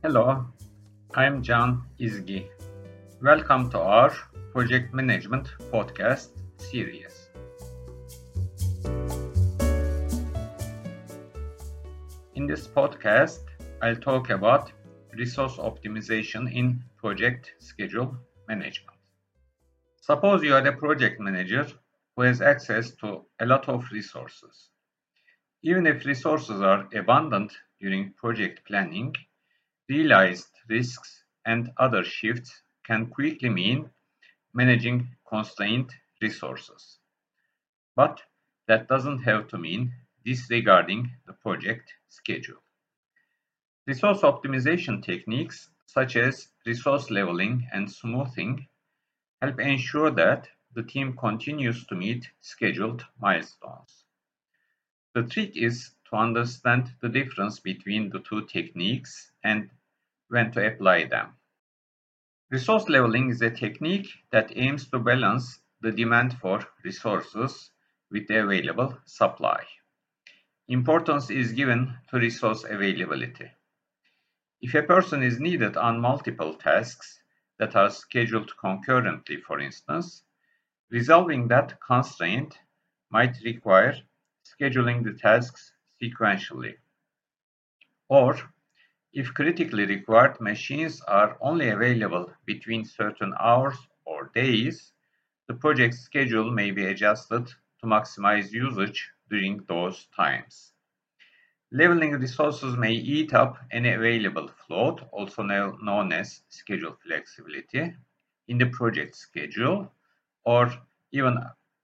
Hello, I'm Can Izgi. Welcome to our Project Management Podcast series. In this podcast, I'll talk about resource optimization in project schedule management. Suppose you are a project manager who has access to a lot of resources. Even if resources are abundant during project planning, realized risks and other shifts can quickly mean managing constrained resources. But that doesn't have to mean disregarding the project schedule. Resource optimization techniques such as resource leveling and smoothing help ensure that the team continues to meet scheduled milestones. The trick is to understand the difference between the two techniques and when to apply them. Resource leveling is a technique that aims to balance the demand for resources with the available supply. Importance is given to resource availability. If a person is needed on multiple tasks that are scheduled concurrently, for instance, Resolving that constraint might require scheduling the tasks sequentially. Or, if critically required machines are only available between certain hours or days, the project schedule may be adjusted to maximize usage during those times. Leveling resources may eat up any available float, also known as schedule flexibility, in the project schedule or even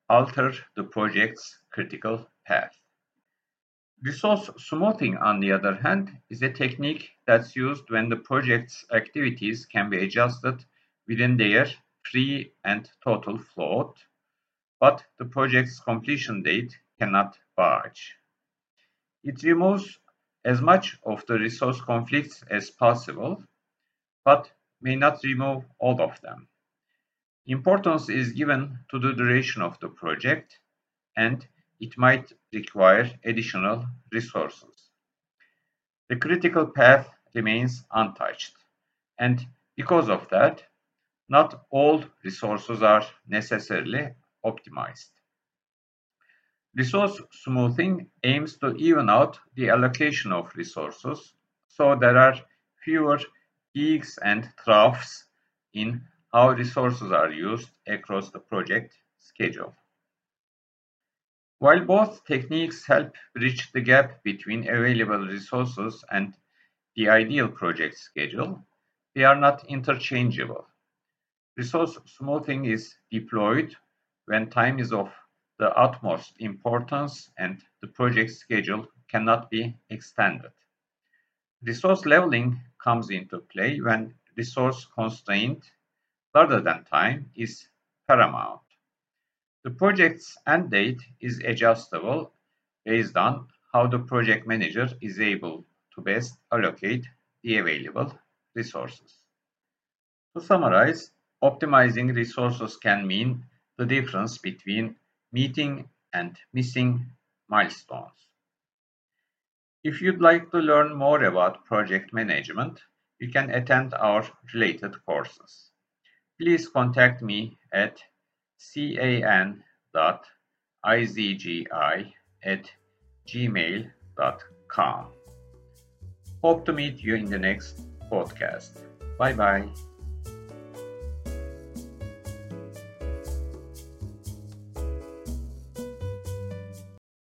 alter the project's critical path. Resource smoothing, on the other hand, is a technique that's used when the project's activities can be adjusted within their free and total float, but the project's completion date cannot budge. It removes as much of the resource conflicts as possible, but may not remove all of them. Importance is given to the duration of the project, and it might require additional resources. The critical path remains untouched, and because of that, not all resources are necessarily optimized. Resource smoothing aims to even out the allocation of resources so there are fewer peaks and troughs in how resources are used across the project schedule. While both techniques help bridge the gap between available resources and the ideal project schedule, they are not interchangeable. Resource smoothing is deployed when time is of the utmost importance and the project schedule cannot be extended. Resource leveling comes into play when resource constraint rather than time is paramount. The project's end date is adjustable based on how the project manager is able to best allocate the available resources. To summarize, optimizing resources can mean the difference between meeting and missing milestones. If you'd like to learn more about project management, you can attend our related courses please contact me at can.izgi at gmail.com. Hope to meet you in the next podcast. Bye bye.